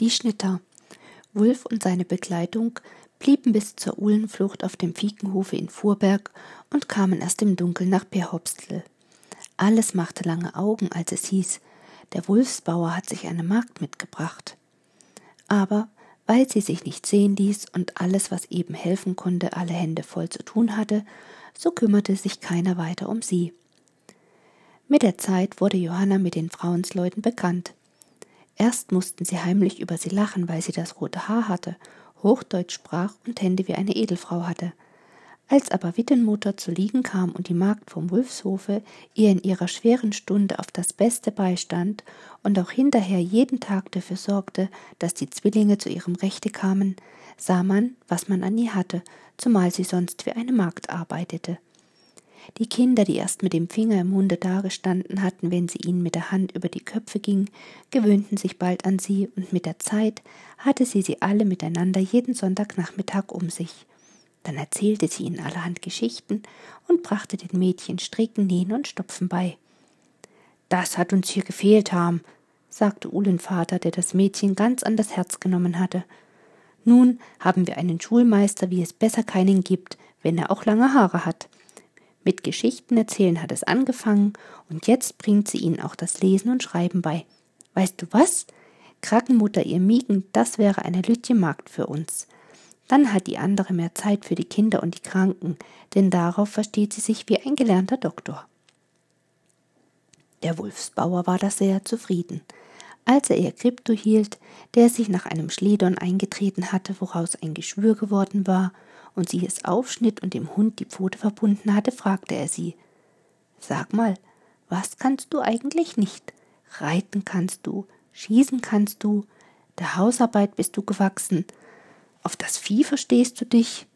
Die Schnitter. Wulf und seine Begleitung blieben bis zur Uhlenflucht auf dem Fiekenhofe in Fuhrberg und kamen erst im Dunkeln nach Perhopstl. Alles machte lange Augen, als es hieß, der Wulfsbauer hat sich eine Magd mitgebracht. Aber weil sie sich nicht sehen ließ und alles, was eben helfen konnte, alle Hände voll zu tun hatte, so kümmerte sich keiner weiter um sie. Mit der Zeit wurde Johanna mit den Frauensleuten bekannt. Erst mussten sie heimlich über sie lachen, weil sie das rote Haar hatte, Hochdeutsch sprach und Hände wie eine Edelfrau hatte. Als aber Wittenmutter zu liegen kam und die Magd vom Wulfshofe ihr in ihrer schweren Stunde auf das Beste beistand und auch hinterher jeden Tag dafür sorgte, dass die Zwillinge zu ihrem Rechte kamen, sah man, was man an ihr hatte, zumal sie sonst wie eine Magd arbeitete. Die Kinder, die erst mit dem Finger im Munde dagestanden hatten, wenn sie ihnen mit der Hand über die Köpfe ging, gewöhnten sich bald an sie, und mit der Zeit hatte sie sie alle miteinander jeden Sonntagnachmittag um sich. Dann erzählte sie ihnen allerhand Geschichten und brachte den Mädchen Stricken, Nähen und Stopfen bei. Das hat uns hier gefehlt haben, sagte Ulen Vater, der das Mädchen ganz an das Herz genommen hatte. Nun haben wir einen Schulmeister, wie es besser keinen gibt, wenn er auch lange Haare hat. Mit Geschichten erzählen hat es angefangen und jetzt bringt sie ihnen auch das Lesen und Schreiben bei. Weißt du was? Krankenmutter ihr Miegen, das wäre eine Lütje Magd für uns. Dann hat die andere mehr Zeit für die Kinder und die Kranken, denn darauf versteht sie sich wie ein gelernter Doktor. Der Wolfsbauer war da sehr zufrieden. Als er ihr Krypto hielt, der sich nach einem Schledern eingetreten hatte, woraus ein Geschwür geworden war, und sie es aufschnitt und dem Hund die Pfote verbunden hatte, fragte er sie Sag mal, was kannst du eigentlich nicht? Reiten kannst du, schießen kannst du, der Hausarbeit bist du gewachsen, auf das Vieh verstehst du dich,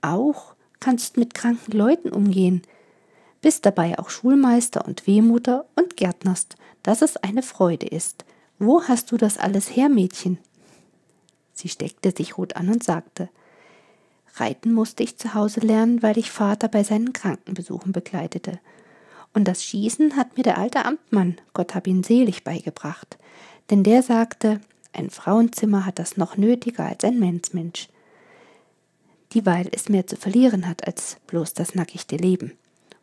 auch kannst mit kranken Leuten umgehen, bist dabei auch Schulmeister und Wehmutter und gärtnerst, dass es eine Freude ist. Wo hast du das alles her, Mädchen? Sie steckte sich rot an und sagte, Reiten musste ich zu Hause lernen, weil ich Vater bei seinen Krankenbesuchen begleitete. Und das Schießen hat mir der alte Amtmann, Gott hab ihn selig, beigebracht. Denn der sagte, ein Frauenzimmer hat das noch nötiger als ein Mensmensch. Dieweil es mehr zu verlieren hat als bloß das nackigte Leben.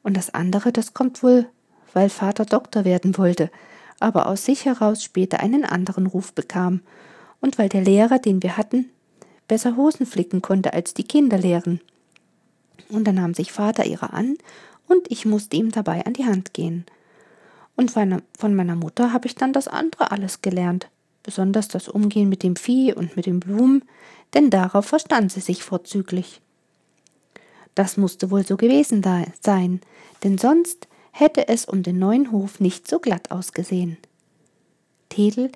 Und das andere, das kommt wohl, weil Vater Doktor werden wollte, aber aus sich heraus später einen anderen Ruf bekam, und weil der Lehrer, den wir hatten, besser Hosen flicken konnte als die Kinder lehren. Und da nahm sich Vater ihrer an, und ich musste ihm dabei an die Hand gehen. Und von meiner Mutter habe ich dann das andere alles gelernt, besonders das Umgehen mit dem Vieh und mit den Blumen, denn darauf verstand sie sich vorzüglich. Das musste wohl so gewesen sein, denn sonst hätte es um den neuen Hof nicht so glatt ausgesehen. Tedel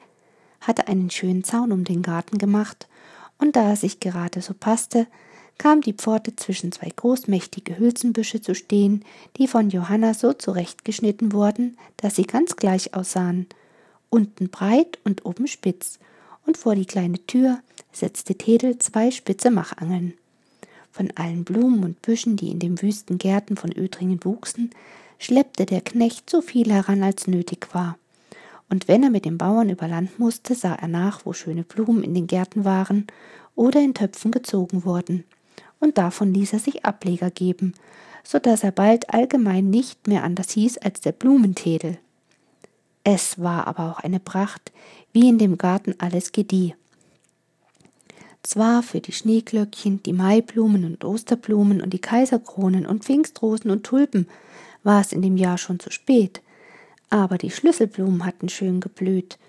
hatte einen schönen Zaun um den Garten gemacht und da es sich gerade so passte, kam die Pforte zwischen zwei großmächtige Hülsenbüsche zu stehen, die von Johanna so zurechtgeschnitten wurden, dass sie ganz gleich aussahen, unten breit und oben spitz, und vor die kleine Tür setzte Tedel zwei spitze Machangeln. Von allen Blumen und Büschen, die in den wüsten Gärten von Ödringen wuchsen, schleppte der Knecht so viel heran, als nötig war und wenn er mit den Bauern über Land musste, sah er nach, wo schöne Blumen in den Gärten waren oder in Töpfen gezogen wurden, und davon ließ er sich Ableger geben, so dass er bald allgemein nicht mehr anders hieß als der Blumentedel. Es war aber auch eine Pracht, wie in dem Garten alles gedieh. Zwar für die Schneeglöckchen, die Maiblumen und Osterblumen und die Kaiserkronen und Pfingstrosen und Tulpen war es in dem Jahr schon zu spät, aber die Schlüsselblumen hatten schön geblüht,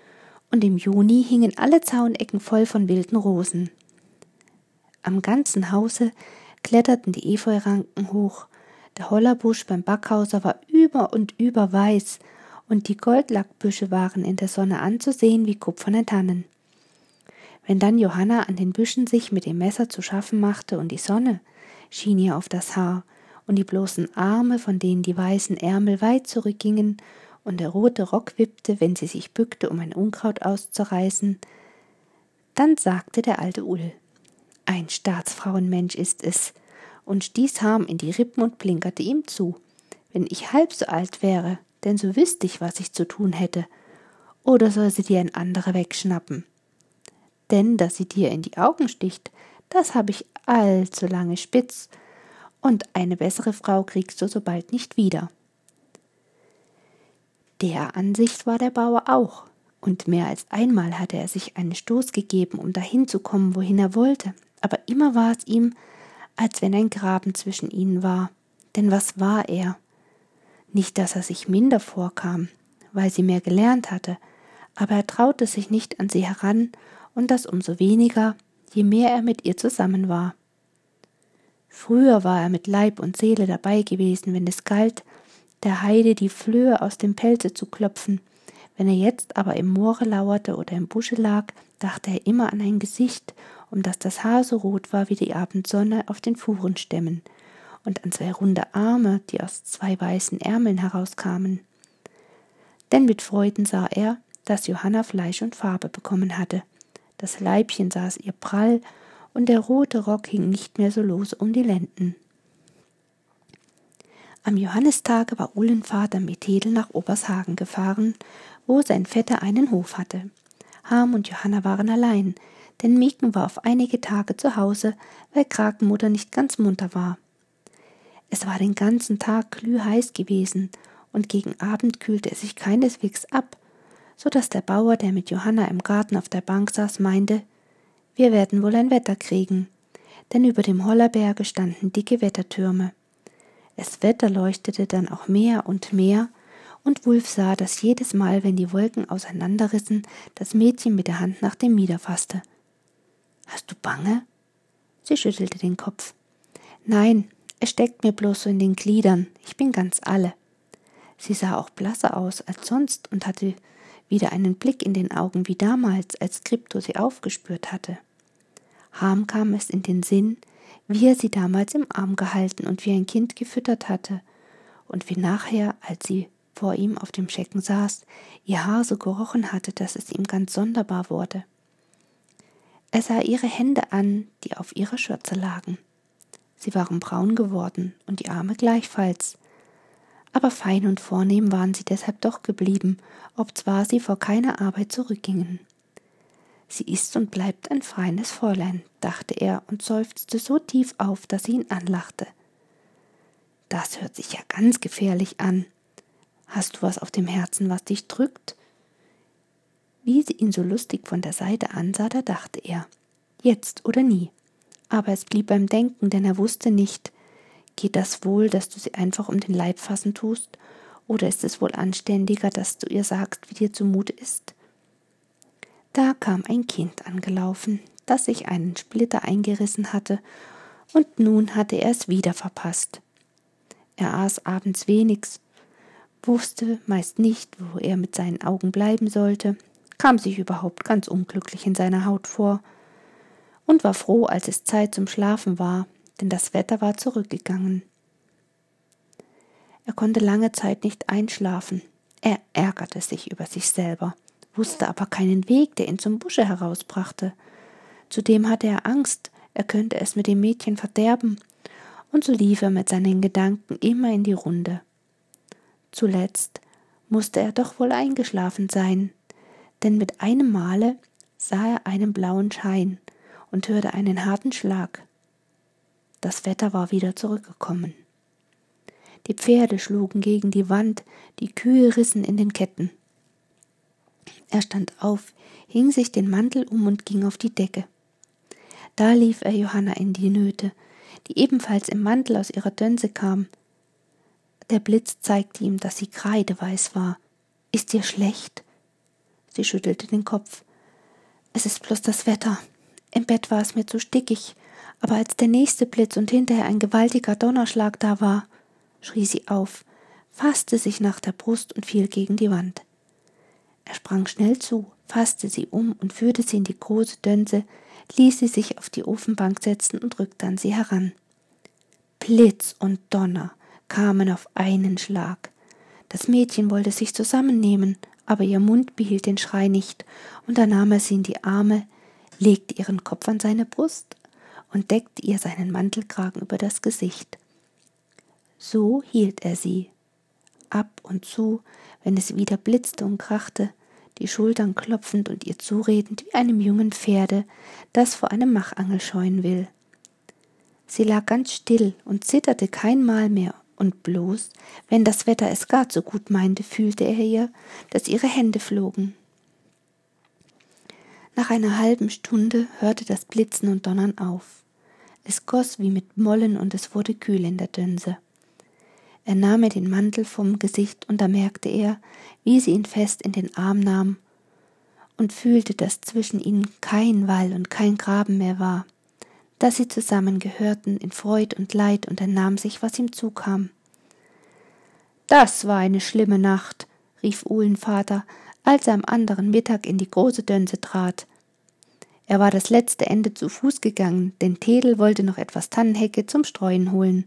und im Juni hingen alle Zaunecken voll von wilden Rosen. Am ganzen Hause kletterten die Efeuranken hoch, der Hollerbusch beim Backhauser war über und über weiß, und die Goldlackbüsche waren in der Sonne anzusehen wie kupferne Tannen. Wenn dann Johanna an den Büschen sich mit dem Messer zu schaffen machte und die Sonne schien ihr auf das Haar, und die bloßen Arme, von denen die weißen Ärmel weit zurückgingen, und der rote Rock wippte, wenn sie sich bückte, um ein Unkraut auszureißen. Dann sagte der alte Ull, ein Staatsfrauenmensch ist es, und stieß Harm in die Rippen und blinkerte ihm zu. Wenn ich halb so alt wäre, denn so wüsste ich, was ich zu tun hätte. Oder soll sie dir ein anderer wegschnappen? denn dass sie dir in die Augen sticht, das habe ich allzu lange spitz, und eine bessere Frau kriegst du so bald nicht wieder. Der Ansicht war der Bauer auch, und mehr als einmal hatte er sich einen Stoß gegeben, um dahin zu kommen, wohin er wollte, aber immer war es ihm, als wenn ein Graben zwischen ihnen war. Denn was war er? Nicht, dass er sich minder vorkam, weil sie mehr gelernt hatte, aber er traute sich nicht an sie heran, und das umso weniger, je mehr er mit ihr zusammen war. Früher war er mit Leib und Seele dabei gewesen, wenn es galt, der Heide die Flöhe aus dem Pelze zu klopfen. Wenn er jetzt aber im Moore lauerte oder im Busche lag, dachte er immer an ein Gesicht, um das das Haar so rot war wie die Abendsonne auf den Fuhrenstämmen, und an zwei runde Arme, die aus zwei weißen Ärmeln herauskamen. Denn mit Freuden sah er, dass Johanna Fleisch und Farbe bekommen hatte. Das Leibchen saß ihr prall, und der rote Rock hing nicht mehr so los um die Lenden. Am Johannistage war Uhlenvater mit Hedel nach Obershagen gefahren, wo sein Vetter einen Hof hatte. Ham und Johanna waren allein, denn Mieken war auf einige Tage zu Hause, weil Krakenmutter nicht ganz munter war. Es war den ganzen Tag glühheiß gewesen, und gegen Abend kühlte es sich keineswegs ab, so dass der Bauer, der mit Johanna im Garten auf der Bank saß, meinte, wir werden wohl ein Wetter kriegen, denn über dem Hollerberge standen dicke Wettertürme. Es Wetter leuchtete dann auch mehr und mehr, und Wulf sah, dass jedes Mal, wenn die Wolken auseinanderrissen, das Mädchen mit der Hand nach dem Mieder fasste. Hast du Bange? Sie schüttelte den Kopf. Nein, es steckt mir bloß so in den Gliedern. Ich bin ganz alle. Sie sah auch blasser aus als sonst und hatte wieder einen Blick in den Augen wie damals, als Krypto sie aufgespürt hatte. Ham kam es in den Sinn, wie er sie damals im Arm gehalten und wie ein Kind gefüttert hatte, und wie nachher, als sie vor ihm auf dem Schecken saß, ihr Haar so gerochen hatte, dass es ihm ganz sonderbar wurde. Er sah ihre Hände an, die auf ihrer Schürze lagen. Sie waren braun geworden und die Arme gleichfalls. Aber fein und vornehm waren sie deshalb doch geblieben, obzwar sie vor keiner Arbeit zurückgingen. Sie ist und bleibt ein feines Fräulein, dachte er und seufzte so tief auf, dass sie ihn anlachte. Das hört sich ja ganz gefährlich an. Hast du was auf dem Herzen, was dich drückt? Wie sie ihn so lustig von der Seite ansah, da dachte er, jetzt oder nie. Aber es blieb beim Denken, denn er wusste nicht, geht das wohl, dass du sie einfach um den Leib fassen tust, oder ist es wohl anständiger, dass du ihr sagst, wie dir zumute ist? Da kam ein Kind angelaufen, das sich einen Splitter eingerissen hatte, und nun hatte er es wieder verpasst. Er aß abends wenigs, wusste meist nicht, wo er mit seinen Augen bleiben sollte, kam sich überhaupt ganz unglücklich in seiner Haut vor und war froh, als es Zeit zum Schlafen war, denn das Wetter war zurückgegangen. Er konnte lange Zeit nicht einschlafen. Er ärgerte sich über sich selber wusste aber keinen Weg, der ihn zum Busche herausbrachte. Zudem hatte er Angst, er könnte es mit dem Mädchen verderben, und so lief er mit seinen Gedanken immer in die Runde. Zuletzt musste er doch wohl eingeschlafen sein, denn mit einem Male sah er einen blauen Schein und hörte einen harten Schlag. Das Wetter war wieder zurückgekommen. Die Pferde schlugen gegen die Wand, die Kühe rissen in den Ketten. Er stand auf, hing sich den Mantel um und ging auf die Decke. Da lief er Johanna in die Nöte, die ebenfalls im Mantel aus ihrer Dönse kam. Der Blitz zeigte ihm, dass sie kreideweiß war. Ist dir schlecht? Sie schüttelte den Kopf. Es ist bloß das Wetter. Im Bett war es mir zu stickig, aber als der nächste Blitz und hinterher ein gewaltiger Donnerschlag da war, schrie sie auf, fasste sich nach der Brust und fiel gegen die Wand. Er sprang schnell zu, fasste sie um und führte sie in die große Dönse, ließ sie sich auf die Ofenbank setzen und rückte an sie heran. Blitz und Donner kamen auf einen Schlag. Das Mädchen wollte sich zusammennehmen, aber ihr Mund behielt den Schrei nicht, und da nahm er sie in die Arme, legte ihren Kopf an seine Brust und deckte ihr seinen Mantelkragen über das Gesicht. So hielt er sie. Ab und zu, wenn es wieder blitzte und krachte, die Schultern klopfend und ihr zuredend wie einem jungen Pferde, das vor einem Machangel scheuen will. Sie lag ganz still und zitterte kein Mal mehr, und bloß, wenn das Wetter es gar zu gut meinte, fühlte er ihr, dass ihre Hände flogen. Nach einer halben Stunde hörte das Blitzen und Donnern auf. Es goss wie mit Mollen und es wurde kühl in der Dönse. Er nahm ihr den Mantel vom Gesicht und da merkte er, wie sie ihn fest in den Arm nahm und fühlte, dass zwischen ihnen kein Wall und kein Graben mehr war, dass sie zusammengehörten in Freud und Leid und er nahm sich, was ihm zukam. Das war eine schlimme Nacht, rief Uhlenvater, als er am anderen Mittag in die große Dönse trat. Er war das letzte Ende zu Fuß gegangen, denn Tedel wollte noch etwas Tannenhecke zum Streuen holen,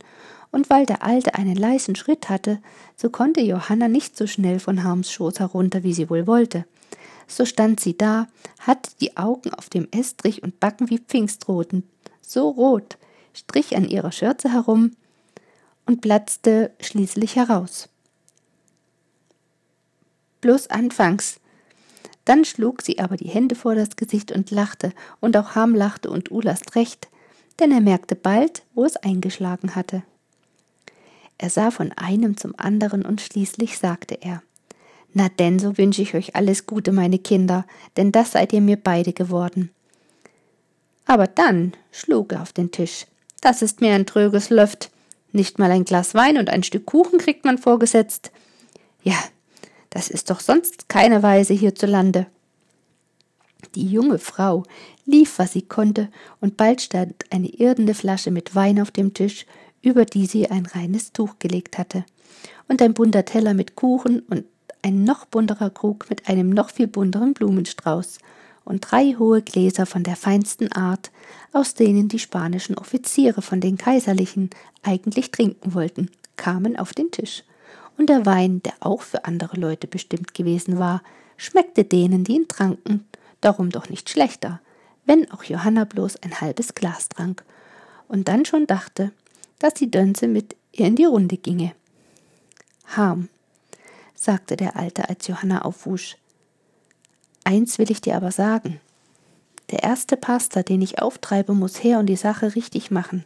und weil der Alte einen leisen Schritt hatte, so konnte Johanna nicht so schnell von Harms Schoß herunter, wie sie wohl wollte. So stand sie da, hatte die Augen auf dem Estrich und Backen wie Pfingstroten, so rot, strich an ihrer Schürze herum und platzte schließlich heraus. Bloß anfangs. Dann schlug sie aber die Hände vor das Gesicht und lachte, und auch Ham lachte und Ulast recht, denn er merkte bald, wo es eingeschlagen hatte. Er sah von einem zum anderen und schließlich sagte er Na denn, so wünsche ich euch alles Gute, meine Kinder, denn das seid ihr mir beide geworden. Aber dann schlug er auf den Tisch. Das ist mir ein tröges Löft. Nicht mal ein Glas Wein und ein Stück Kuchen kriegt man vorgesetzt. Ja, das ist doch sonst keine Weise hierzulande. Die junge Frau lief, was sie konnte, und bald stand eine irdene Flasche mit Wein auf dem Tisch, über die sie ein reines Tuch gelegt hatte, und ein bunter Teller mit Kuchen und ein noch bunterer Krug mit einem noch viel bunteren Blumenstrauß und drei hohe Gläser von der feinsten Art, aus denen die spanischen Offiziere von den Kaiserlichen eigentlich trinken wollten, kamen auf den Tisch. Und der Wein, der auch für andere Leute bestimmt gewesen war, schmeckte denen, die ihn tranken, darum doch nicht schlechter, wenn auch Johanna bloß ein halbes Glas trank und dann schon dachte, dass die Dönse mit ihr in die Runde ginge. Harm, sagte der Alte, als Johanna aufwusch. Eins will ich dir aber sagen. Der erste Pastor, den ich auftreibe, muss her und die Sache richtig machen.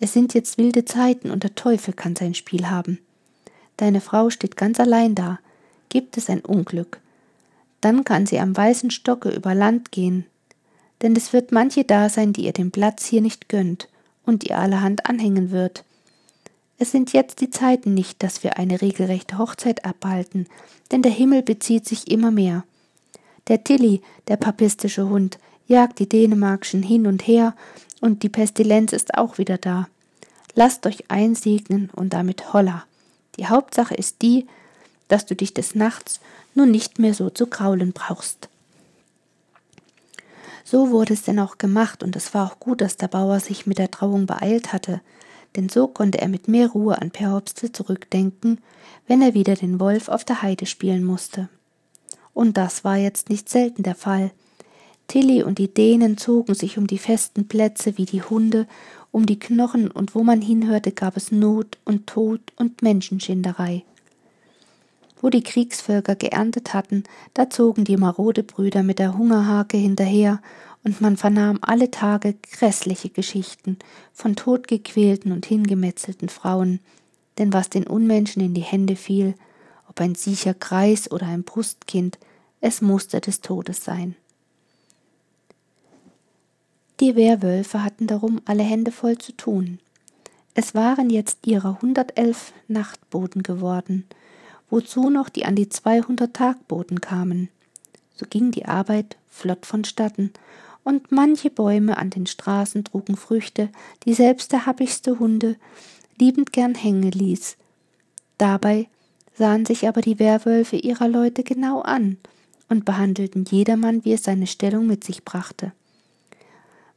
Es sind jetzt wilde Zeiten und der Teufel kann sein Spiel haben. Deine Frau steht ganz allein da. Gibt es ein Unglück? Dann kann sie am weißen Stocke über Land gehen. Denn es wird manche da sein, die ihr den Platz hier nicht gönnt und ihr allerhand anhängen wird. Es sind jetzt die Zeiten nicht, dass wir eine regelrechte Hochzeit abhalten, denn der Himmel bezieht sich immer mehr. Der Tilly, der papistische Hund, jagt die Dänemarkschen hin und her, und die Pestilenz ist auch wieder da. Lasst euch einsegnen und damit holla. Die Hauptsache ist die, dass du dich des Nachts nun nicht mehr so zu kraulen brauchst. So wurde es denn auch gemacht, und es war auch gut, dass der Bauer sich mit der Trauung beeilt hatte, denn so konnte er mit mehr Ruhe an Per Hopstel zurückdenken, wenn er wieder den Wolf auf der Heide spielen musste. Und das war jetzt nicht selten der Fall. Tilly und die Dänen zogen sich um die festen Plätze wie die Hunde, um die Knochen, und wo man hinhörte, gab es Not und Tod und Menschenschinderei. Wo die Kriegsvölker geerntet hatten, da zogen die marode Brüder mit der Hungerhake hinterher, und man vernahm alle Tage grässliche Geschichten von totgequälten und hingemetzelten Frauen, denn was den Unmenschen in die Hände fiel, ob ein siecher Kreis oder ein Brustkind, es musste des Todes sein. Die Werwölfe hatten darum alle Hände voll zu tun. Es waren jetzt ihre hundertelf Nachtboten geworden, wozu noch die an die zweihundert Tagboten kamen. So ging die Arbeit flott vonstatten, und manche Bäume an den Straßen trugen Früchte, die selbst der happigste Hunde liebend gern hängen ließ. Dabei sahen sich aber die Werwölfe ihrer Leute genau an und behandelten jedermann, wie es seine Stellung mit sich brachte.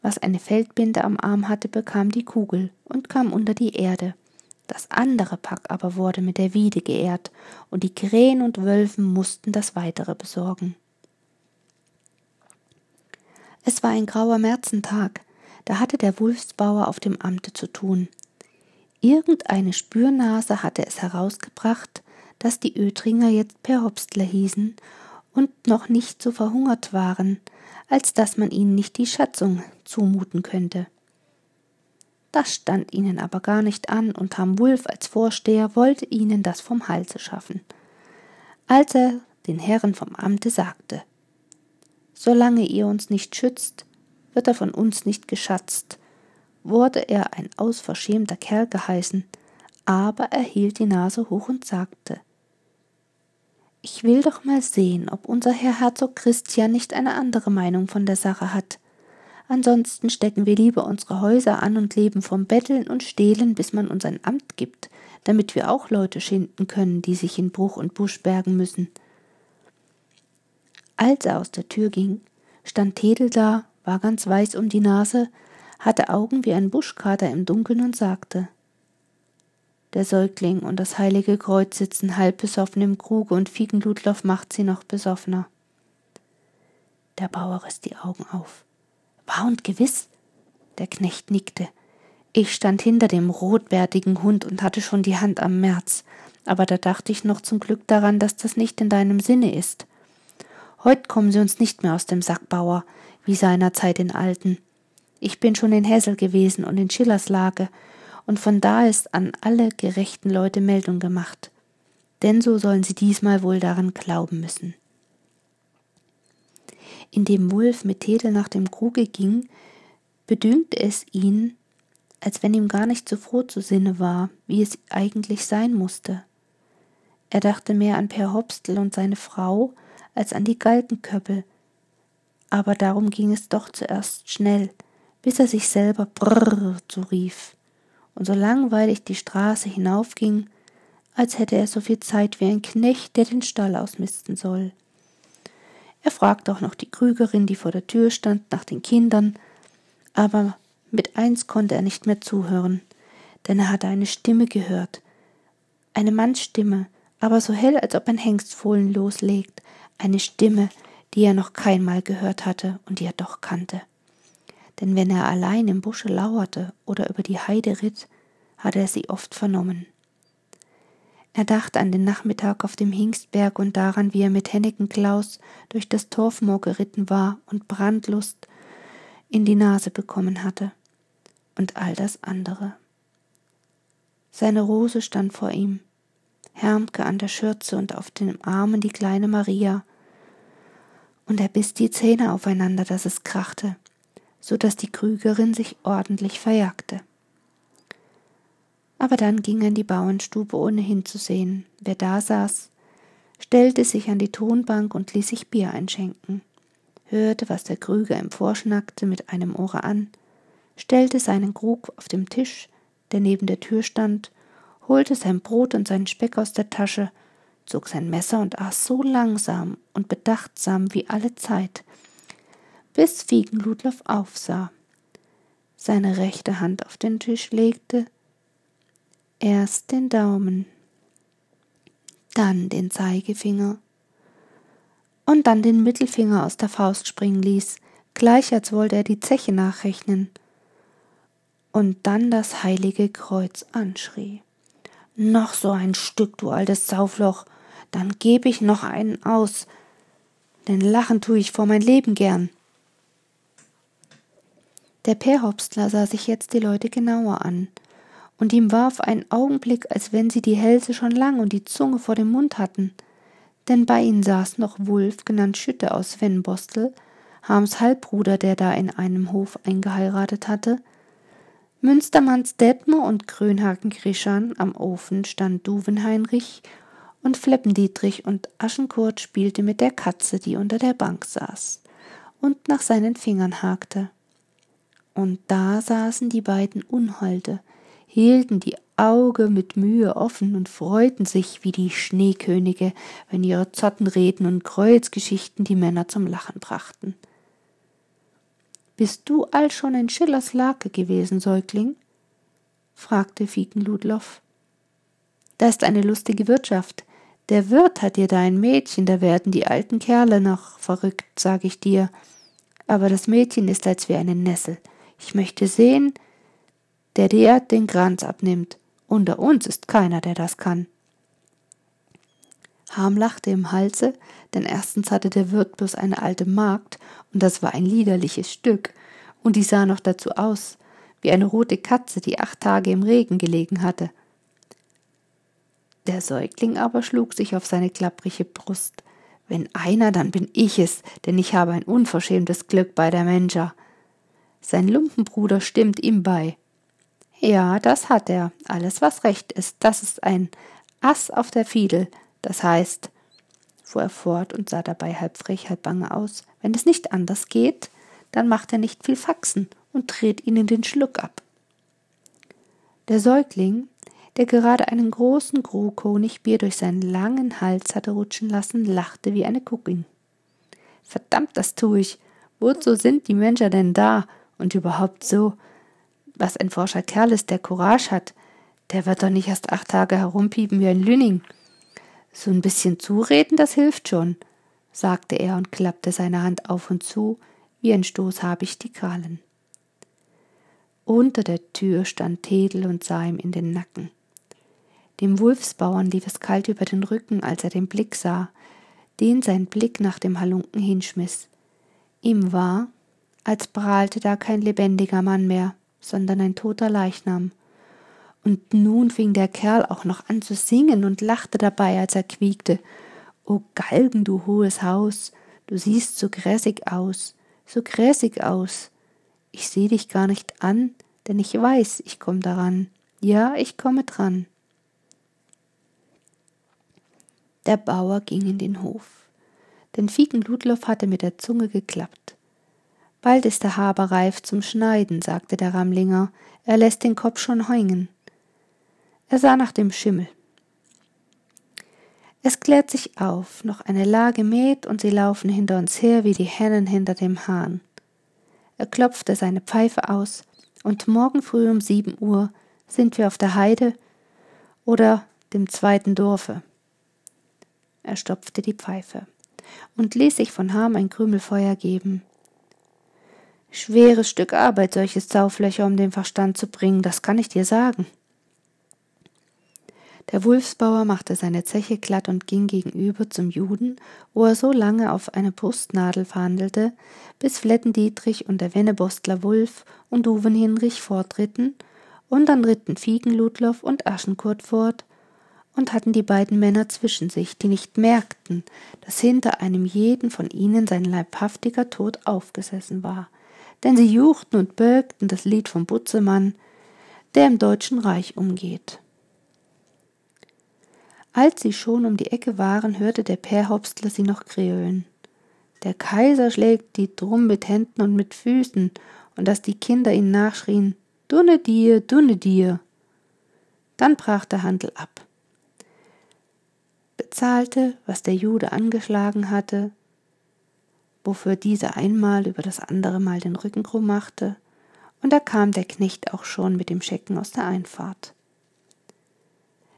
Was eine Feldbinde am Arm hatte, bekam die Kugel und kam unter die Erde. Das andere Pack aber wurde mit der Wiede geehrt, und die Krähen und Wölfen mussten das weitere besorgen. Es war ein grauer Märzentag, da hatte der Wulfsbauer auf dem Amte zu tun. Irgendeine Spürnase hatte es herausgebracht, dass die Ötringer jetzt Per Hopstler hießen und noch nicht so verhungert waren, als dass man ihnen nicht die Schatzung zumuten könnte. Das stand ihnen aber gar nicht an, und Tam Wulf als Vorsteher wollte ihnen das vom Halse schaffen. Als er den Herren vom Amte sagte, Solange ihr uns nicht schützt, wird er von uns nicht geschatzt, wurde er ein ausverschämter Kerl geheißen, aber er hielt die Nase hoch und sagte, ich will doch mal sehen, ob unser Herr Herzog Christian nicht eine andere Meinung von der Sache hat. Ansonsten stecken wir lieber unsere Häuser an und leben vom Betteln und Stehlen, bis man uns ein Amt gibt, damit wir auch Leute schinden können, die sich in Bruch und Busch bergen müssen. Als er aus der Tür ging, stand Tedel da, war ganz weiß um die Nase, hatte Augen wie ein Buschkater im Dunkeln und sagte der Säugling und das heilige Kreuz sitzen halb besoffen im Kruge und Fiegenludloff macht sie noch besoffener. Der Bauer riss die Augen auf. Wahr und gewiss? Der Knecht nickte. Ich stand hinter dem rotbärtigen Hund und hatte schon die Hand am März, aber da dachte ich noch zum Glück daran, dass das nicht in deinem Sinne ist. Heut kommen sie uns nicht mehr aus dem Sack, Bauer, wie seinerzeit in Alten. Ich bin schon in Hessel gewesen und in Schillers Lage und von da ist an alle gerechten Leute Meldung gemacht. Denn so sollen sie diesmal wohl daran glauben müssen. Indem Wulf mit Tedel nach dem Kruge ging, bedünkte es ihn, als wenn ihm gar nicht so froh zu Sinne war, wie es eigentlich sein musste. Er dachte mehr an Per Hopstl und seine Frau als an die Galgenköppel, aber darum ging es doch zuerst schnell, bis er sich selber Brrr zurief und so langweilig die Straße hinaufging, als hätte er so viel Zeit wie ein Knecht, der den Stall ausmisten soll. Er fragte auch noch die Krügerin, die vor der Tür stand, nach den Kindern, aber mit eins konnte er nicht mehr zuhören, denn er hatte eine Stimme gehört, eine Mannsstimme, aber so hell, als ob ein Hengstfohlen loslegt, eine Stimme, die er noch keinmal gehört hatte und die er doch kannte. Denn wenn er allein im Busche lauerte oder über die Heide ritt, hatte er sie oft vernommen. Er dachte an den Nachmittag auf dem Hingstberg und daran, wie er mit Henneken Klaus durch das Torfmoor geritten war und Brandlust in die Nase bekommen hatte. Und all das andere. Seine Rose stand vor ihm, Hermke an der Schürze und auf den Armen die kleine Maria. Und er biss die Zähne aufeinander, dass es krachte so dass die Krügerin sich ordentlich verjagte. Aber dann ging er in die Bauernstube, ohne hinzusehen, wer da saß, stellte sich an die Tonbank und ließ sich Bier einschenken, hörte, was der Krüger emporschnackte mit einem Ohre an, stellte seinen Krug auf dem Tisch, der neben der Tür stand, holte sein Brot und seinen Speck aus der Tasche, zog sein Messer und aß so langsam und bedachtsam wie alle Zeit, bis Fiegenludloff aufsah, seine rechte Hand auf den Tisch legte, erst den Daumen, dann den Zeigefinger und dann den Mittelfinger aus der Faust springen ließ, gleich als wollte er die Zeche nachrechnen, und dann das heilige Kreuz anschrie. Noch so ein Stück, du altes Saufloch, dann geb ich noch einen aus, denn lachen tu ich vor mein Leben gern. Der Perhopstler sah sich jetzt die Leute genauer an, und ihm war auf einen Augenblick, als wenn sie die Hälse schon lang und die Zunge vor dem Mund hatten. Denn bei ihnen saß noch Wulf, genannt Schütte aus Svenbostel, Harms Halbbruder, der da in einem Hof eingeheiratet hatte. Münstermanns Detmer und Krönhagen Grischan am Ofen stand Duvenheinrich und Fleppendietrich und Aschenkurt spielte mit der Katze, die unter der Bank saß und nach seinen Fingern hakte. Und da saßen die beiden Unholde, hielten die Auge mit Mühe offen und freuten sich wie die Schneekönige, wenn ihre Zottenreden und Kreuzgeschichten die Männer zum Lachen brachten. Bist du all schon in Schillers Lake gewesen, Säugling? fragte Fieken Ludloff. Da ist eine lustige Wirtschaft. Der Wirt hat dir da ein Mädchen, da werden die alten Kerle noch verrückt, sag ich dir. Aber das Mädchen ist als wie eine Nessel. Ich möchte sehen, der dir den Kranz abnimmt. Unter uns ist keiner, der das kann. Harm lachte im Halse, denn erstens hatte der Wirt bloß eine alte Magd, und das war ein liederliches Stück, und die sah noch dazu aus, wie eine rote Katze, die acht Tage im Regen gelegen hatte. Der Säugling aber schlug sich auf seine klapprige Brust. Wenn einer, dann bin ich es, denn ich habe ein unverschämtes Glück bei der Menscher. Sein Lumpenbruder stimmt ihm bei. Ja, das hat er. Alles, was recht ist, das ist ein Ass auf der Fiedel. Das heißt, fuhr er fort und sah dabei halb frech, halb bange aus, wenn es nicht anders geht, dann macht er nicht viel Faxen und dreht ihnen den Schluck ab. Der Säugling, der gerade einen großen Krug Honigbier durch seinen langen Hals hatte rutschen lassen, lachte wie eine Kuckin. Verdammt, das tue ich. Wozu sind die Menschen denn da? Und überhaupt so, was ein forscher Kerl ist, der Courage hat, der wird doch nicht erst acht Tage herumpiepen wie ein Lünning. So ein bisschen zureden, das hilft schon, sagte er und klappte seine Hand auf und zu, wie ein Stoß habe ich die Krallen. Unter der Tür stand Tedel und sah ihm in den Nacken. Dem Wulfsbauern lief es kalt über den Rücken, als er den Blick sah, den sein Blick nach dem Halunken hinschmiss. Ihm war, als prahlte da kein lebendiger Mann mehr, sondern ein toter Leichnam. Und nun fing der Kerl auch noch an zu singen und lachte dabei, als er quiekte. O Galgen, du hohes Haus, du siehst so grässig aus, so grässig aus. Ich seh dich gar nicht an, denn ich weiß, ich komm daran. Ja, ich komme dran. Der Bauer ging in den Hof. Denn Fieken Ludloff hatte mit der Zunge geklappt. Bald ist der Haber reif zum Schneiden, sagte der Ramlinger, er lässt den Kopf schon hängen. Er sah nach dem Schimmel. Es klärt sich auf, noch eine Lage mäht und sie laufen hinter uns her wie die Hennen hinter dem Hahn. Er klopfte seine Pfeife aus, und morgen früh um sieben Uhr sind wir auf der Heide oder dem zweiten Dorfe. Er stopfte die Pfeife und ließ sich von Harm ein Krümelfeuer geben. Schweres Stück Arbeit, solches Sauflöcher um den Verstand zu bringen, das kann ich dir sagen. Der Wulfsbauer machte seine Zeche glatt und ging gegenüber zum Juden, wo er so lange auf eine Brustnadel verhandelte, bis Fletten Dietrich und der Wennebostler Wulf und Uwen Hinrich fortritten, und dann ritten Fiegenludloff und Aschenkurt fort, und hatten die beiden Männer zwischen sich, die nicht merkten, dass hinter einem jeden von ihnen sein leibhaftiger Tod aufgesessen war, denn sie juchten und bölkten das Lied vom Butzemann, der im Deutschen Reich umgeht. Als sie schon um die Ecke waren, hörte der Perhopstler sie noch kreölen. Der Kaiser schlägt die Drum mit Händen und mit Füßen, und dass die Kinder ihn nachschrien, Dunne dir, dunne dir. Dann brach der Handel ab bezahlte, was der Jude angeschlagen hatte, wofür dieser einmal über das andere Mal den Rücken krumm machte, und da kam der Knecht auch schon mit dem Schecken aus der Einfahrt.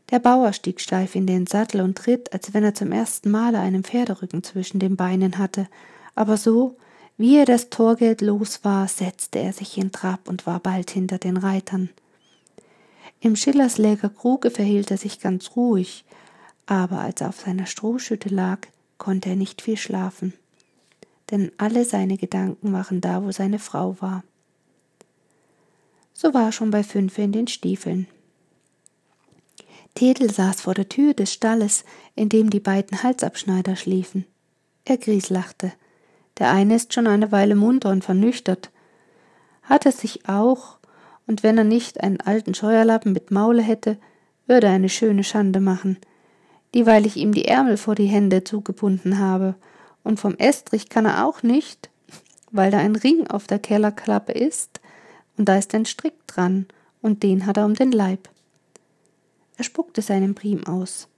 Der Bauer stieg steif in den Sattel und ritt, als wenn er zum ersten Male einen Pferderücken zwischen den Beinen hatte, aber so, wie er das Torgeld los war, setzte er sich in Trab und war bald hinter den Reitern. Im Schillersläger Kruge verhielt er sich ganz ruhig, aber als er auf seiner Strohschütte lag, konnte er nicht viel schlafen, denn alle seine Gedanken waren da, wo seine Frau war. So war er schon bei fünfe in den Stiefeln. Tedel saß vor der Tür des Stalles, in dem die beiden Halsabschneider schliefen. Er grieslachte. Der eine ist schon eine Weile munter und vernüchtert. Hat er sich auch, und wenn er nicht einen alten Scheuerlappen mit Maule hätte, würde er eine schöne Schande machen dieweil ich ihm die Ärmel vor die Hände zugebunden habe, und vom Estrich kann er auch nicht, weil da ein Ring auf der Kellerklappe ist, und da ist ein Strick dran, und den hat er um den Leib. Er spuckte seinen Prim aus.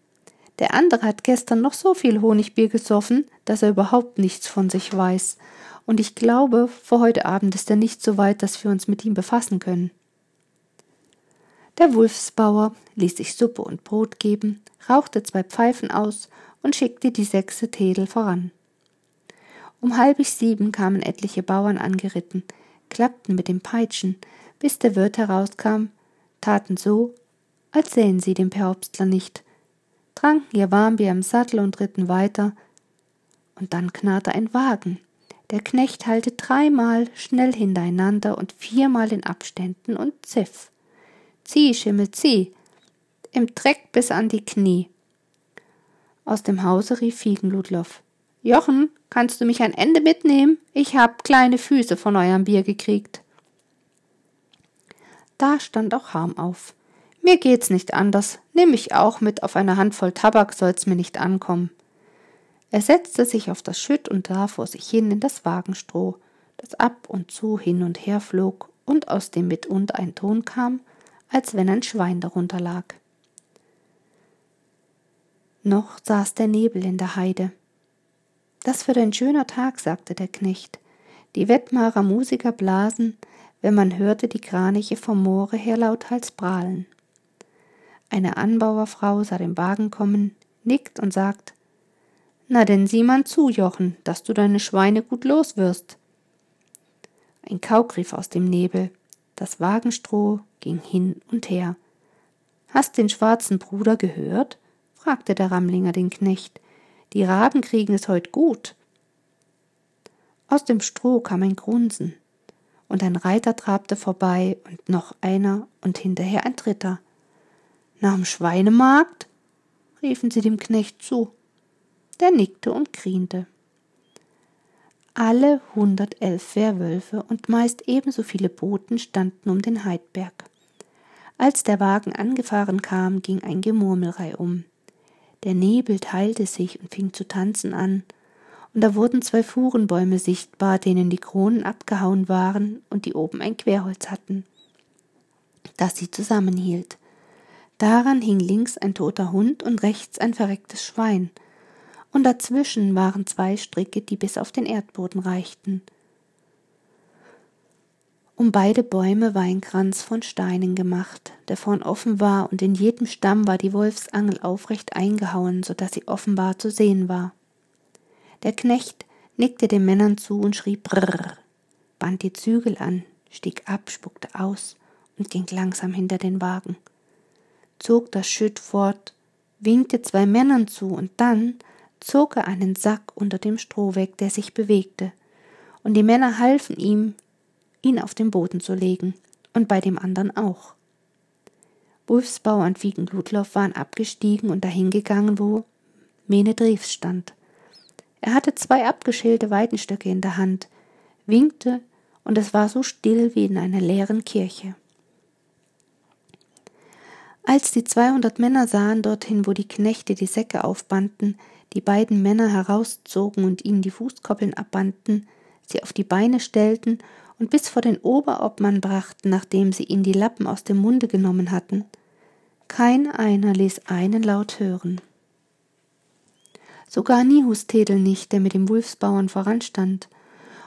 Der andere hat gestern noch so viel Honigbier gesoffen, dass er überhaupt nichts von sich weiß, und ich glaube, vor heute Abend ist er nicht so weit, dass wir uns mit ihm befassen können. Der Wulfsbauer ließ sich Suppe und Brot geben, rauchte zwei Pfeifen aus und schickte die sechse Tedel voran. Um halb sieben kamen etliche Bauern angeritten, klappten mit den Peitschen, bis der Wirt herauskam, taten so, als sähen sie den Perhopstler nicht, tranken ihr Warmbier im Sattel und ritten weiter. Und dann knarrte ein Wagen. Der Knecht halte dreimal schnell hintereinander und viermal in Abständen und ziff. Zieh, Schimmel, zieh! Im Dreck bis an die Knie. Aus dem Hause rief Fiegenludloff. Jochen, kannst du mich ein Ende mitnehmen? Ich hab kleine Füße von eurem Bier gekriegt. Da stand auch Harm auf. Mir geht's nicht anders. Nimm mich auch mit, auf eine Handvoll Tabak soll's mir nicht ankommen. Er setzte sich auf das Schütt und sah vor sich hin in das Wagenstroh, das ab und zu hin und her flog und aus dem mitunter ein Ton kam, als wenn ein Schwein darunter lag. Noch saß der Nebel in der Heide. Das wird ein schöner Tag, sagte der Knecht. Die Wettmarer Musiker blasen, wenn man hörte die Kraniche vom Moore her lauthals prahlen. Eine Anbauerfrau sah den Wagen kommen, nickt und sagt Na denn sieh man zu, Jochen, dass du deine Schweine gut los wirst. Ein Kauk rief aus dem Nebel, das Wagenstroh ging hin und her. Hast den schwarzen Bruder gehört? fragte der Rammlinger den Knecht. Die Raben kriegen es heut gut. Aus dem Stroh kam ein Grunzen, und ein Reiter trabte vorbei und noch einer und hinterher ein dritter. Nach'm Schweinemarkt? riefen sie dem Knecht zu. Der nickte und griente. Alle hundertelf Werwölfe und meist ebenso viele Boten standen um den Heidberg. Als der Wagen angefahren kam, ging ein Gemurmelrei um. Der Nebel teilte sich und fing zu tanzen an, und da wurden zwei Fuhrenbäume sichtbar, denen die Kronen abgehauen waren und die oben ein Querholz hatten, das sie zusammenhielt. Daran hing links ein toter Hund und rechts ein verrecktes Schwein, und dazwischen waren zwei Stricke, die bis auf den Erdboden reichten. Um beide Bäume war ein Kranz von Steinen gemacht, der vorn offen war, und in jedem Stamm war die Wolfsangel aufrecht eingehauen, so dass sie offenbar zu sehen war. Der Knecht nickte den Männern zu und schrie Brrr, band die Zügel an, stieg ab, spuckte aus und ging langsam hinter den Wagen zog das Schütt fort, winkte zwei Männern zu und dann zog er einen Sack unter dem Stroh weg, der sich bewegte, und die Männer halfen ihm, ihn auf den Boden zu legen, und bei dem anderen auch. Wulfsbauer und Wiegenglutlauf waren abgestiegen und dahingegangen, wo Mene Drews stand. Er hatte zwei abgeschälte Weidenstöcke in der Hand, winkte, und es war so still wie in einer leeren Kirche. Als die zweihundert Männer sahen dorthin, wo die Knechte die Säcke aufbanden, die beiden Männer herauszogen und ihnen die Fußkoppeln abbanden, sie auf die Beine stellten und bis vor den Oberobmann brachten, nachdem sie ihnen die Lappen aus dem Munde genommen hatten. Kein einer ließ einen Laut hören. Sogar Nihustedel nicht, der mit dem Wulfsbauern voranstand,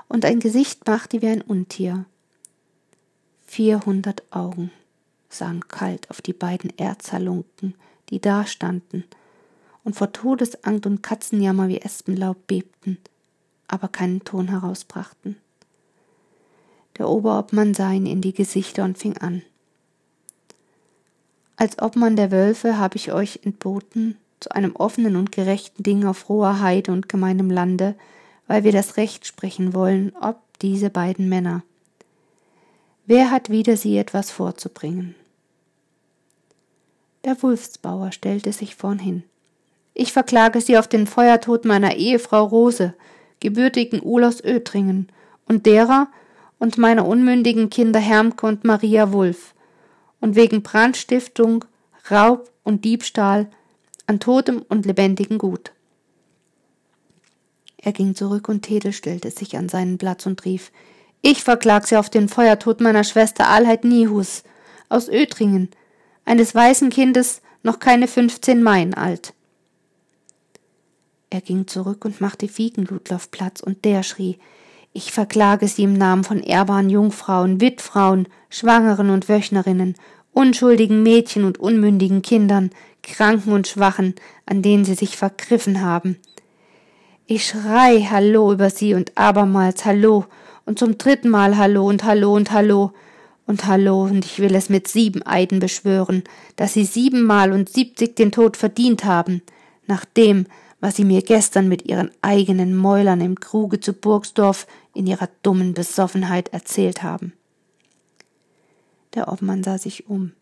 und ein Gesicht machte wie ein Untier. Vierhundert Augen sahen kalt auf die beiden Erzhalunken, die dastanden und vor Todesangst und Katzenjammer wie Espenlaub bebten, aber keinen Ton herausbrachten. Der Oberobmann sah ihn in die Gesichter und fing an. Als Obmann der Wölfe habe ich euch entboten zu einem offenen und gerechten Ding auf roher Heide und gemeinem Lande, weil wir das Recht sprechen wollen, ob diese beiden Männer. Wer hat wieder sie etwas vorzubringen? Der Wulfsbauer stellte sich vorn hin. Ich verklage Sie auf den Feuertod meiner Ehefrau Rose, gebürtigen Ulos Ötringen, und derer und meiner unmündigen Kinder Hermke und Maria Wulf, und wegen Brandstiftung, Raub und Diebstahl an totem und lebendigem Gut. Er ging zurück und Tedel stellte sich an seinen Platz und rief Ich verklag sie auf den Feuertod meiner Schwester Alheit Nihus aus Ötringen, eines weißen Kindes noch keine fünfzehn Meilen alt. Er ging zurück und machte Fiegenludloff Platz, und der schrie Ich verklage sie im Namen von ehrbaren Jungfrauen, Witfrauen, Schwangeren und Wöchnerinnen, unschuldigen Mädchen und unmündigen Kindern, Kranken und Schwachen, an denen sie sich vergriffen haben. Ich schrei Hallo über sie und abermals Hallo und zum dritten Mal Hallo und Hallo und Hallo Und hallo, und ich will es mit sieben Eiden beschwören, dass sie siebenmal und siebzig den Tod verdient haben, nach dem, was sie mir gestern mit ihren eigenen Mäulern im Kruge zu Burgsdorf in ihrer dummen Besoffenheit erzählt haben. Der Obmann sah sich um.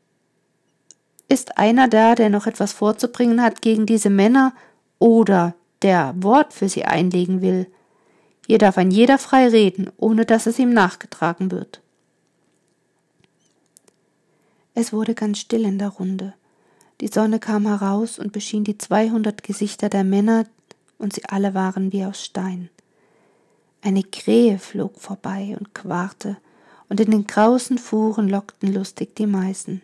Ist einer da, der noch etwas vorzubringen hat gegen diese Männer oder der Wort für sie einlegen will? Hier darf ein jeder frei reden, ohne dass es ihm nachgetragen wird. Es wurde ganz still in der Runde. Die Sonne kam heraus und beschien die zweihundert Gesichter der Männer, und sie alle waren wie aus Stein. Eine Krähe flog vorbei und quarte, und in den krausen Fuhren lockten lustig die Meißen.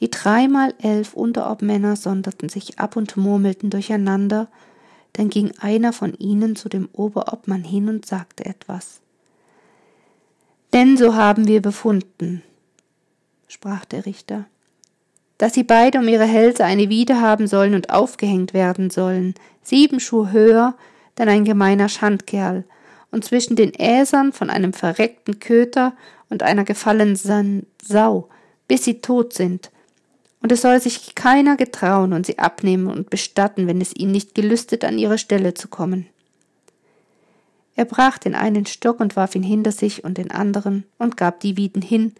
Die dreimal elf Unterobmänner sonderten sich ab und murmelten durcheinander, dann ging einer von ihnen zu dem Oberobmann hin und sagte etwas. Denn so haben wir befunden, sprach der Richter, dass sie beide um ihre Hälse eine Wiede haben sollen und aufgehängt werden sollen, sieben Schuh höher, denn ein gemeiner Schandkerl, und zwischen den Äsern von einem verreckten Köter und einer gefallenen Sau, bis sie tot sind, und es soll sich keiner getrauen und sie abnehmen und bestatten, wenn es ihnen nicht gelüstet, an ihre Stelle zu kommen. Er brach den einen Stock und warf ihn hinter sich und den anderen und gab die Wieden hin,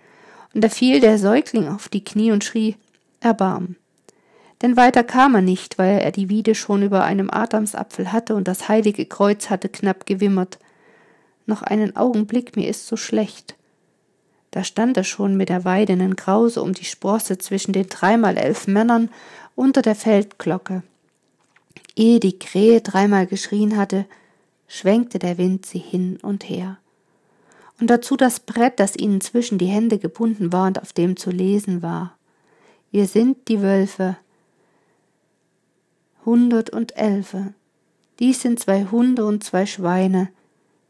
und da fiel der Säugling auf die Knie und schrie Erbarm. Denn weiter kam er nicht, weil er die Wiede schon über einem Adamsapfel hatte und das heilige Kreuz hatte knapp gewimmert. Noch einen Augenblick, mir ist so schlecht. Da stand er schon mit der weidenden Krause um die Sprosse zwischen den dreimal elf Männern unter der Feldglocke. Ehe die Krähe dreimal geschrien hatte, schwenkte der Wind sie hin und her. Und dazu das Brett, das ihnen zwischen die Hände gebunden war und auf dem zu lesen war. Wir sind die Wölfe. Hundert und Elfe. Dies sind zwei Hunde und zwei Schweine,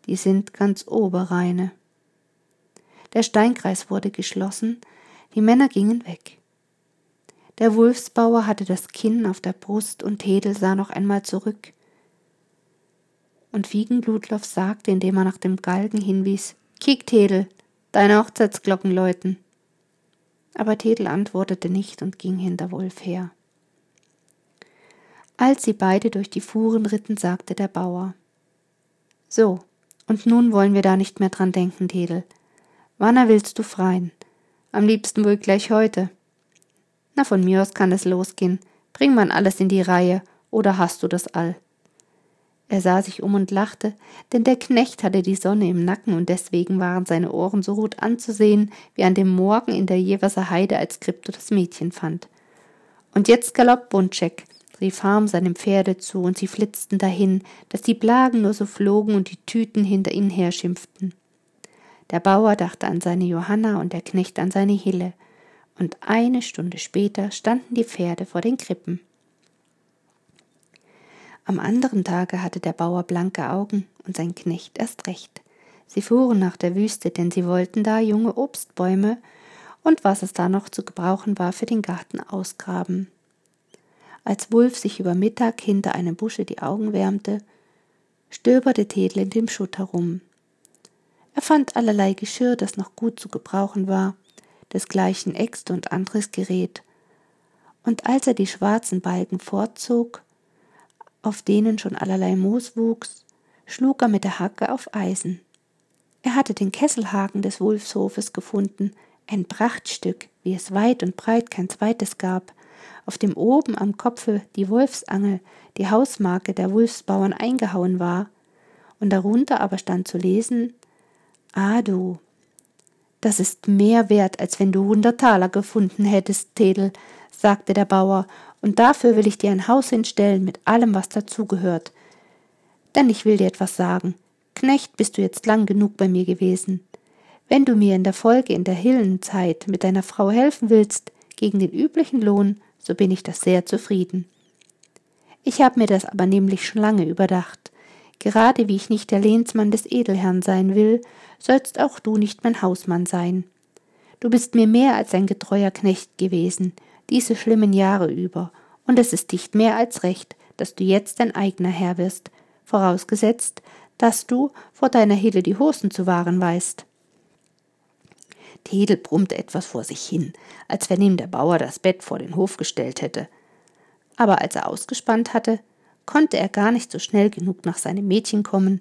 die sind ganz Oberreine. Der Steinkreis wurde geschlossen, die Männer gingen weg. Der Wulfsbauer hatte das Kinn auf der Brust und Hedel sah noch einmal zurück. Und Wiegenblutloff sagte, indem er nach dem Galgen hinwies, Kick, Tedel, deine Hochzeitsglocken läuten. Aber Tedel antwortete nicht und ging hinter Wolf her. Als sie beide durch die Fuhren ritten, sagte der Bauer, So, und nun wollen wir da nicht mehr dran denken, Tedel. Wann willst du freien? Am liebsten wohl gleich heute. Na, von mir aus kann es losgehen. Bring man alles in die Reihe, oder hast du das all? Er sah sich um und lachte, denn der Knecht hatte die Sonne im Nacken und deswegen waren seine Ohren so rot anzusehen, wie an dem Morgen in der Jeverser Heide, als Krypto das Mädchen fand. Und jetzt galopp, Buntscheck, rief Harm seinem Pferde zu, und sie flitzten dahin, dass die Blagen nur so flogen und die Tüten hinter ihnen herschimpften. Der Bauer dachte an seine Johanna und der Knecht an seine Hille, und eine Stunde später standen die Pferde vor den Krippen. Am anderen Tage hatte der Bauer blanke Augen und sein Knecht erst recht. Sie fuhren nach der Wüste, denn sie wollten da junge Obstbäume und was es da noch zu gebrauchen war für den Garten ausgraben. Als Wulf sich über Mittag hinter einem Busche die Augen wärmte, stöberte Tedel in dem Schutt herum. Er fand allerlei Geschirr, das noch gut zu gebrauchen war, desgleichen Äxte und anderes Gerät. Und als er die schwarzen Balken fortzog, auf denen schon allerlei Moos wuchs, schlug er mit der Hacke auf Eisen. Er hatte den Kesselhaken des Wulfshofes gefunden, ein Prachtstück, wie es weit und breit kein zweites gab, auf dem oben am Kopfe die Wolfsangel, die Hausmarke der Wulfsbauern eingehauen war, und darunter aber stand zu lesen Ah du, das ist mehr wert, als wenn du hundert Taler gefunden hättest, Tedel, sagte der Bauer, und dafür will ich dir ein Haus hinstellen mit allem, was dazugehört. Denn ich will dir etwas sagen. Knecht bist du jetzt lang genug bei mir gewesen. Wenn du mir in der Folge in der Hillenzeit mit deiner Frau helfen willst, gegen den üblichen Lohn, so bin ich das sehr zufrieden. Ich habe mir das aber nämlich schon lange überdacht. Gerade wie ich nicht der Lehnsmann des Edelherrn sein will, sollst auch du nicht mein Hausmann sein. Du bist mir mehr als ein getreuer Knecht gewesen, diese schlimmen Jahre über, und es ist nicht mehr als recht, dass du jetzt dein eigener Herr wirst, vorausgesetzt, dass du vor deiner Hille die Hosen zu wahren weißt. Tedel brummte etwas vor sich hin, als wenn ihm der Bauer das Bett vor den Hof gestellt hätte. Aber als er ausgespannt hatte, konnte er gar nicht so schnell genug nach seinem Mädchen kommen,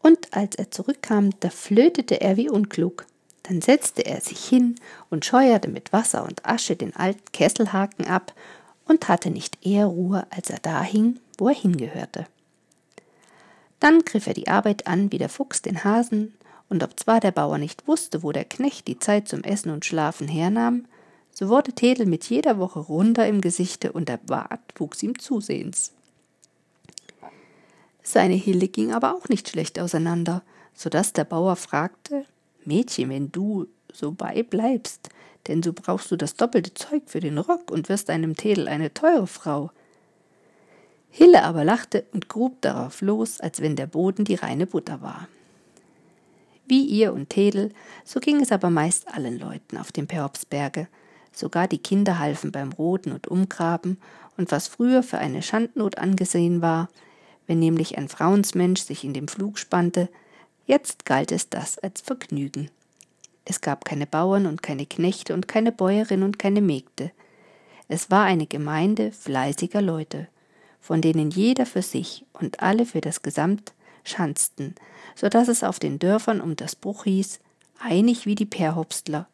und als er zurückkam, da flötete er wie unklug. Dann setzte er sich hin und scheuerte mit Wasser und Asche den alten Kesselhaken ab und hatte nicht eher Ruhe, als er da hing, wo er hingehörte. Dann griff er die Arbeit an wie der Fuchs den Hasen, und ob zwar der Bauer nicht wusste, wo der Knecht die Zeit zum Essen und Schlafen hernahm, so wurde Tedel mit jeder Woche runder im Gesichte und der Bart wuchs ihm zusehends. Seine Hille ging aber auch nicht schlecht auseinander, so dass der Bauer fragte, Mädchen, wenn du so beibleibst, denn so brauchst du das doppelte Zeug für den Rock und wirst einem Tedel eine teure Frau. Hille aber lachte und grub darauf los, als wenn der Boden die reine Butter war. Wie ihr und Tedel, so ging es aber meist allen Leuten auf dem Perhopsberge. Sogar die Kinder halfen beim Roden und Umgraben, und was früher für eine Schandnot angesehen war, wenn nämlich ein Frauensmensch sich in dem Flug spannte, jetzt galt es das als Vergnügen. Es gab keine Bauern und keine Knechte und keine Bäuerin und keine Mägde. Es war eine Gemeinde fleißiger Leute, von denen jeder für sich und alle für das Gesamt schanzten, so dass es auf den Dörfern um das Bruch hieß, einig wie die Perhopstler.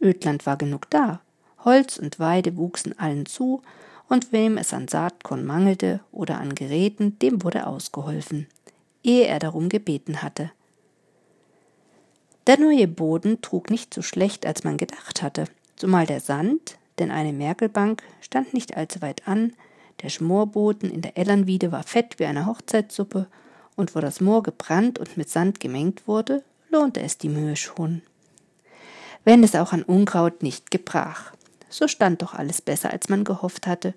Ödland war genug da, Holz und Weide wuchsen allen zu, und wem es an Saatkorn mangelte oder an Geräten, dem wurde ausgeholfen, ehe er darum gebeten hatte. Der neue Boden trug nicht so schlecht, als man gedacht hatte, zumal der Sand, denn eine Merkelbank stand nicht allzu weit an, der Schmorboden in der Ellernwiede war fett wie eine Hochzeitssuppe, und wo das Moor gebrannt und mit Sand gemengt wurde, lohnte es die Mühe schon. Wenn es auch an Unkraut nicht gebrach so stand doch alles besser, als man gehofft hatte,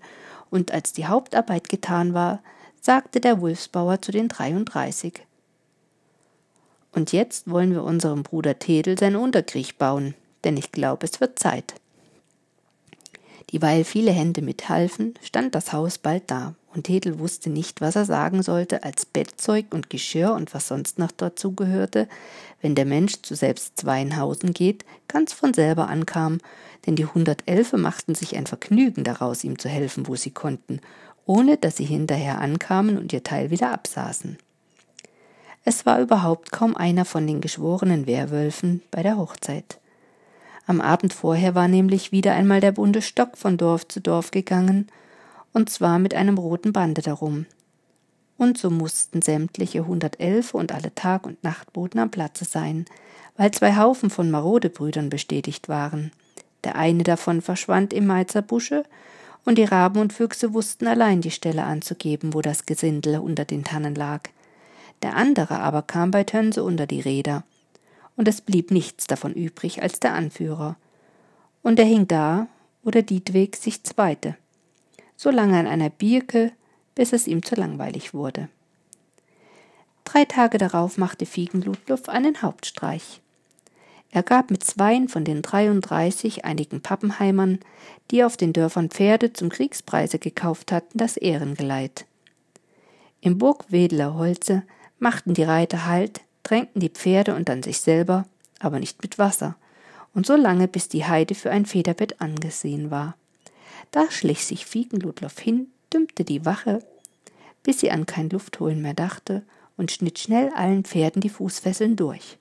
und als die Hauptarbeit getan war, sagte der Wulfsbauer zu den 33. Und jetzt wollen wir unserem Bruder Tedel sein Unterkriech bauen, denn ich glaube, es wird Zeit. Dieweil viele Hände mithalfen, stand das Haus bald da, und Tedel wusste nicht, was er sagen sollte als Bettzeug und Geschirr und was sonst noch dazu gehörte, wenn der Mensch zu selbst zweien Hausen geht, ganz von selber ankam, denn die Hundertelfe machten sich ein Vergnügen daraus, ihm zu helfen, wo sie konnten, ohne dass sie hinterher ankamen und ihr Teil wieder absaßen. Es war überhaupt kaum einer von den geschworenen Werwölfen bei der Hochzeit. Am Abend vorher war nämlich wieder einmal der bunte Stock von Dorf zu Dorf gegangen, und zwar mit einem roten Bande darum. Und so mussten sämtliche hundertelf und alle Tag- und Nachtboten am Platze sein, weil zwei Haufen von Marodebrüdern bestätigt waren. Der eine davon verschwand im Meizerbusche, und die Raben und Füchse wussten allein die Stelle anzugeben, wo das Gesindel unter den Tannen lag. Der andere aber kam bei Tönse unter die Räder und es blieb nichts davon übrig als der Anführer. Und er hing da, wo der Dietweg sich zweite, so lange an einer Birke, bis es ihm zu langweilig wurde. Drei Tage darauf machte Fiegenludluff einen Hauptstreich. Er gab mit zweien von den 33 einigen Pappenheimern, die auf den Dörfern Pferde zum Kriegspreise gekauft hatten, das Ehrengeleit. Im Burgwedeler Holze machten die Reiter Halt, tränkten die Pferde und dann sich selber, aber nicht mit Wasser, und so lange, bis die Heide für ein Federbett angesehen war. Da schlich sich Fiegenludloff hin, dümmte die Wache, bis sie an kein Luftholen mehr dachte, und schnitt schnell allen Pferden die Fußfesseln durch.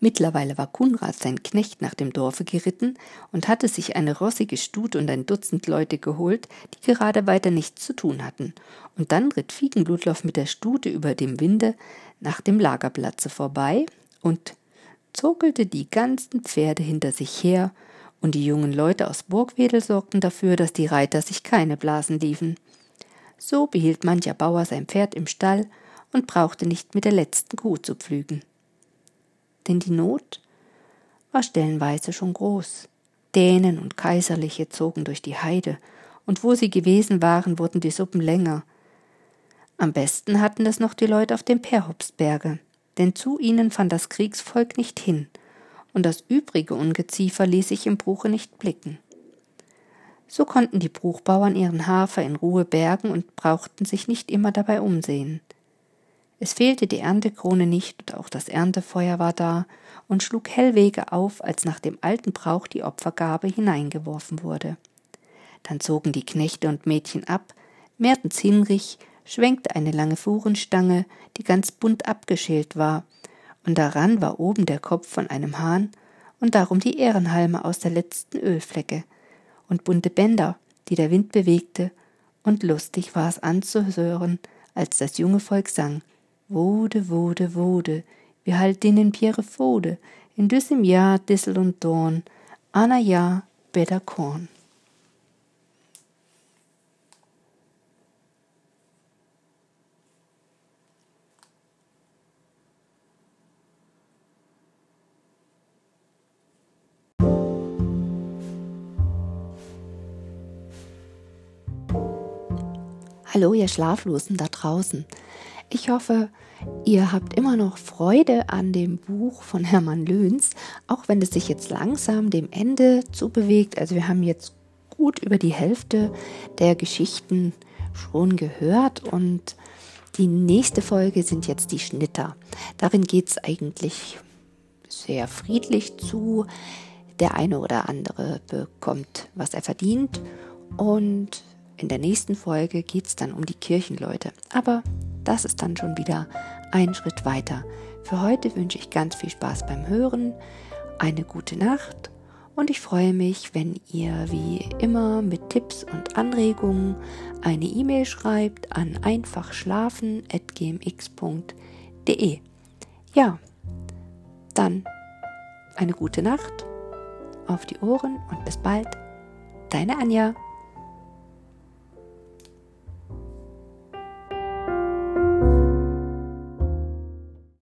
Mittlerweile war Kunrad sein Knecht nach dem Dorfe geritten und hatte sich eine rossige Stute und ein Dutzend Leute geholt, die gerade weiter nichts zu tun hatten. Und dann ritt Fiegenblutlauf mit der Stute über dem Winde nach dem Lagerplatze vorbei und zogelte die ganzen Pferde hinter sich her, und die jungen Leute aus Burgwedel sorgten dafür, dass die Reiter sich keine Blasen liefen. So behielt mancher Bauer sein Pferd im Stall und brauchte nicht mit der letzten Kuh zu pflügen denn die Not war stellenweise schon groß. Dänen und Kaiserliche zogen durch die Heide, und wo sie gewesen waren, wurden die Suppen länger. Am besten hatten es noch die Leute auf dem Perhopsberge, denn zu ihnen fand das Kriegsvolk nicht hin, und das übrige Ungeziefer ließ sich im Bruche nicht blicken. So konnten die Bruchbauern ihren Hafer in Ruhe bergen und brauchten sich nicht immer dabei umsehen. Es fehlte die Erntekrone nicht und auch das Erntefeuer war da und schlug hellwege auf, als nach dem alten Brauch die Opfergabe hineingeworfen wurde. Dann zogen die Knechte und Mädchen ab, Mertens Hinrich schwenkte eine lange Fuhrenstange, die ganz bunt abgeschält war, und daran war oben der Kopf von einem Hahn und darum die Ehrenhalme aus der letzten Ölflecke und bunte Bänder, die der Wind bewegte, und lustig war es anzuhören, als das junge Volk sang Wode, Wode, Wode, wir halt in Pierre Fode, in düssem Jahr Dissel und Dorn, Anna ja, Better Korn. Hallo, ihr Schlaflosen da draußen. Ich hoffe, ihr habt immer noch Freude an dem Buch von Hermann Löhns, auch wenn es sich jetzt langsam dem Ende zubewegt. Also wir haben jetzt gut über die Hälfte der Geschichten schon gehört und die nächste Folge sind jetzt die Schnitter. Darin geht es eigentlich sehr friedlich zu. Der eine oder andere bekommt, was er verdient und in der nächsten Folge geht es dann um die Kirchenleute. Aber das ist dann schon wieder ein Schritt weiter. Für heute wünsche ich ganz viel Spaß beim Hören, eine gute Nacht und ich freue mich, wenn ihr wie immer mit Tipps und Anregungen eine E-Mail schreibt an einfachschlafen.gmx.de. Ja, dann eine gute Nacht, auf die Ohren und bis bald. Deine Anja.